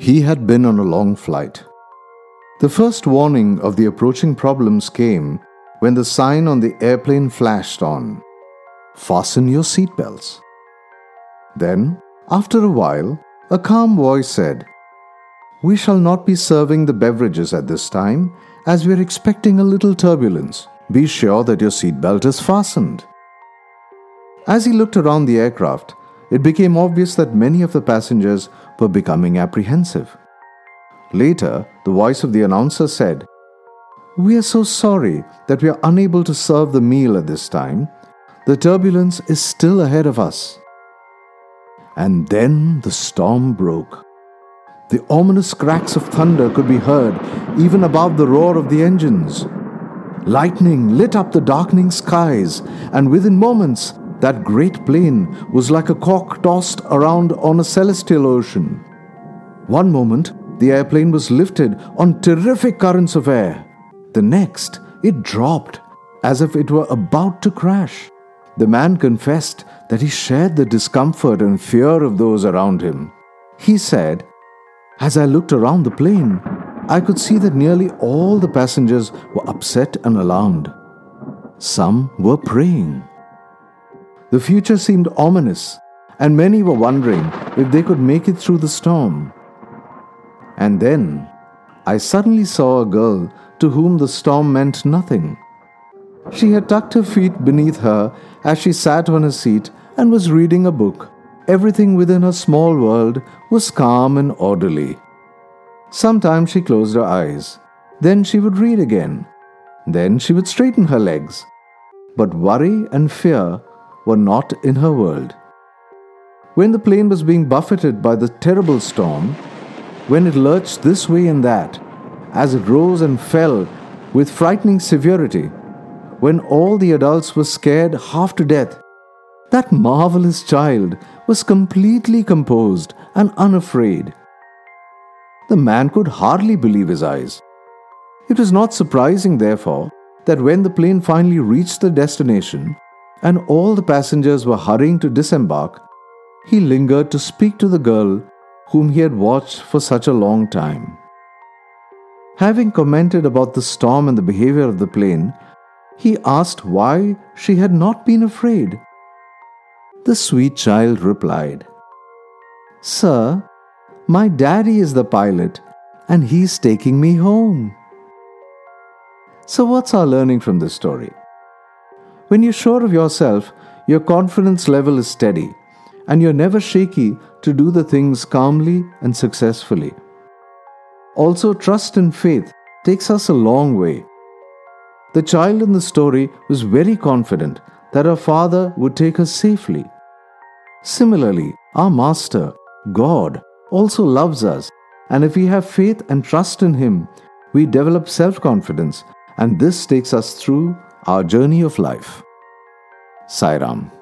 He had been on a long flight. The first warning of the approaching problems came when the sign on the airplane flashed on Fasten your seatbelts. Then, after a while, a calm voice said, We shall not be serving the beverages at this time as we are expecting a little turbulence. Be sure that your seatbelt is fastened. As he looked around the aircraft, it became obvious that many of the passengers were becoming apprehensive. Later, the voice of the announcer said, We are so sorry that we are unable to serve the meal at this time. The turbulence is still ahead of us. And then the storm broke. The ominous cracks of thunder could be heard even above the roar of the engines. Lightning lit up the darkening skies, and within moments, that great plane was like a cork tossed around on a celestial ocean. One moment, the airplane was lifted on terrific currents of air. The next, it dropped as if it were about to crash. The man confessed that he shared the discomfort and fear of those around him. He said, As I looked around the plane, I could see that nearly all the passengers were upset and alarmed. Some were praying. The future seemed ominous, and many were wondering if they could make it through the storm. And then I suddenly saw a girl to whom the storm meant nothing. She had tucked her feet beneath her as she sat on her seat and was reading a book. Everything within her small world was calm and orderly. Sometimes she closed her eyes. Then she would read again. Then she would straighten her legs. But worry and fear were not in her world. When the plane was being buffeted by the terrible storm, when it lurched this way and that, as it rose and fell with frightening severity, when all the adults were scared half to death, that marvelous child was completely composed and unafraid. The man could hardly believe his eyes. It was not surprising, therefore, that when the plane finally reached the destination, and all the passengers were hurrying to disembark, he lingered to speak to the girl whom he had watched for such a long time. Having commented about the storm and the behavior of the plane, he asked why she had not been afraid. The sweet child replied, Sir, my daddy is the pilot and he's taking me home. So, what's our learning from this story? When you're sure of yourself, your confidence level is steady, and you're never shaky to do the things calmly and successfully. Also, trust and faith takes us a long way. The child in the story was very confident that her father would take her safely. Similarly, our Master, God, also loves us, and if we have faith and trust in Him, we develop self confidence, and this takes us through our journey of life. Sai Ram.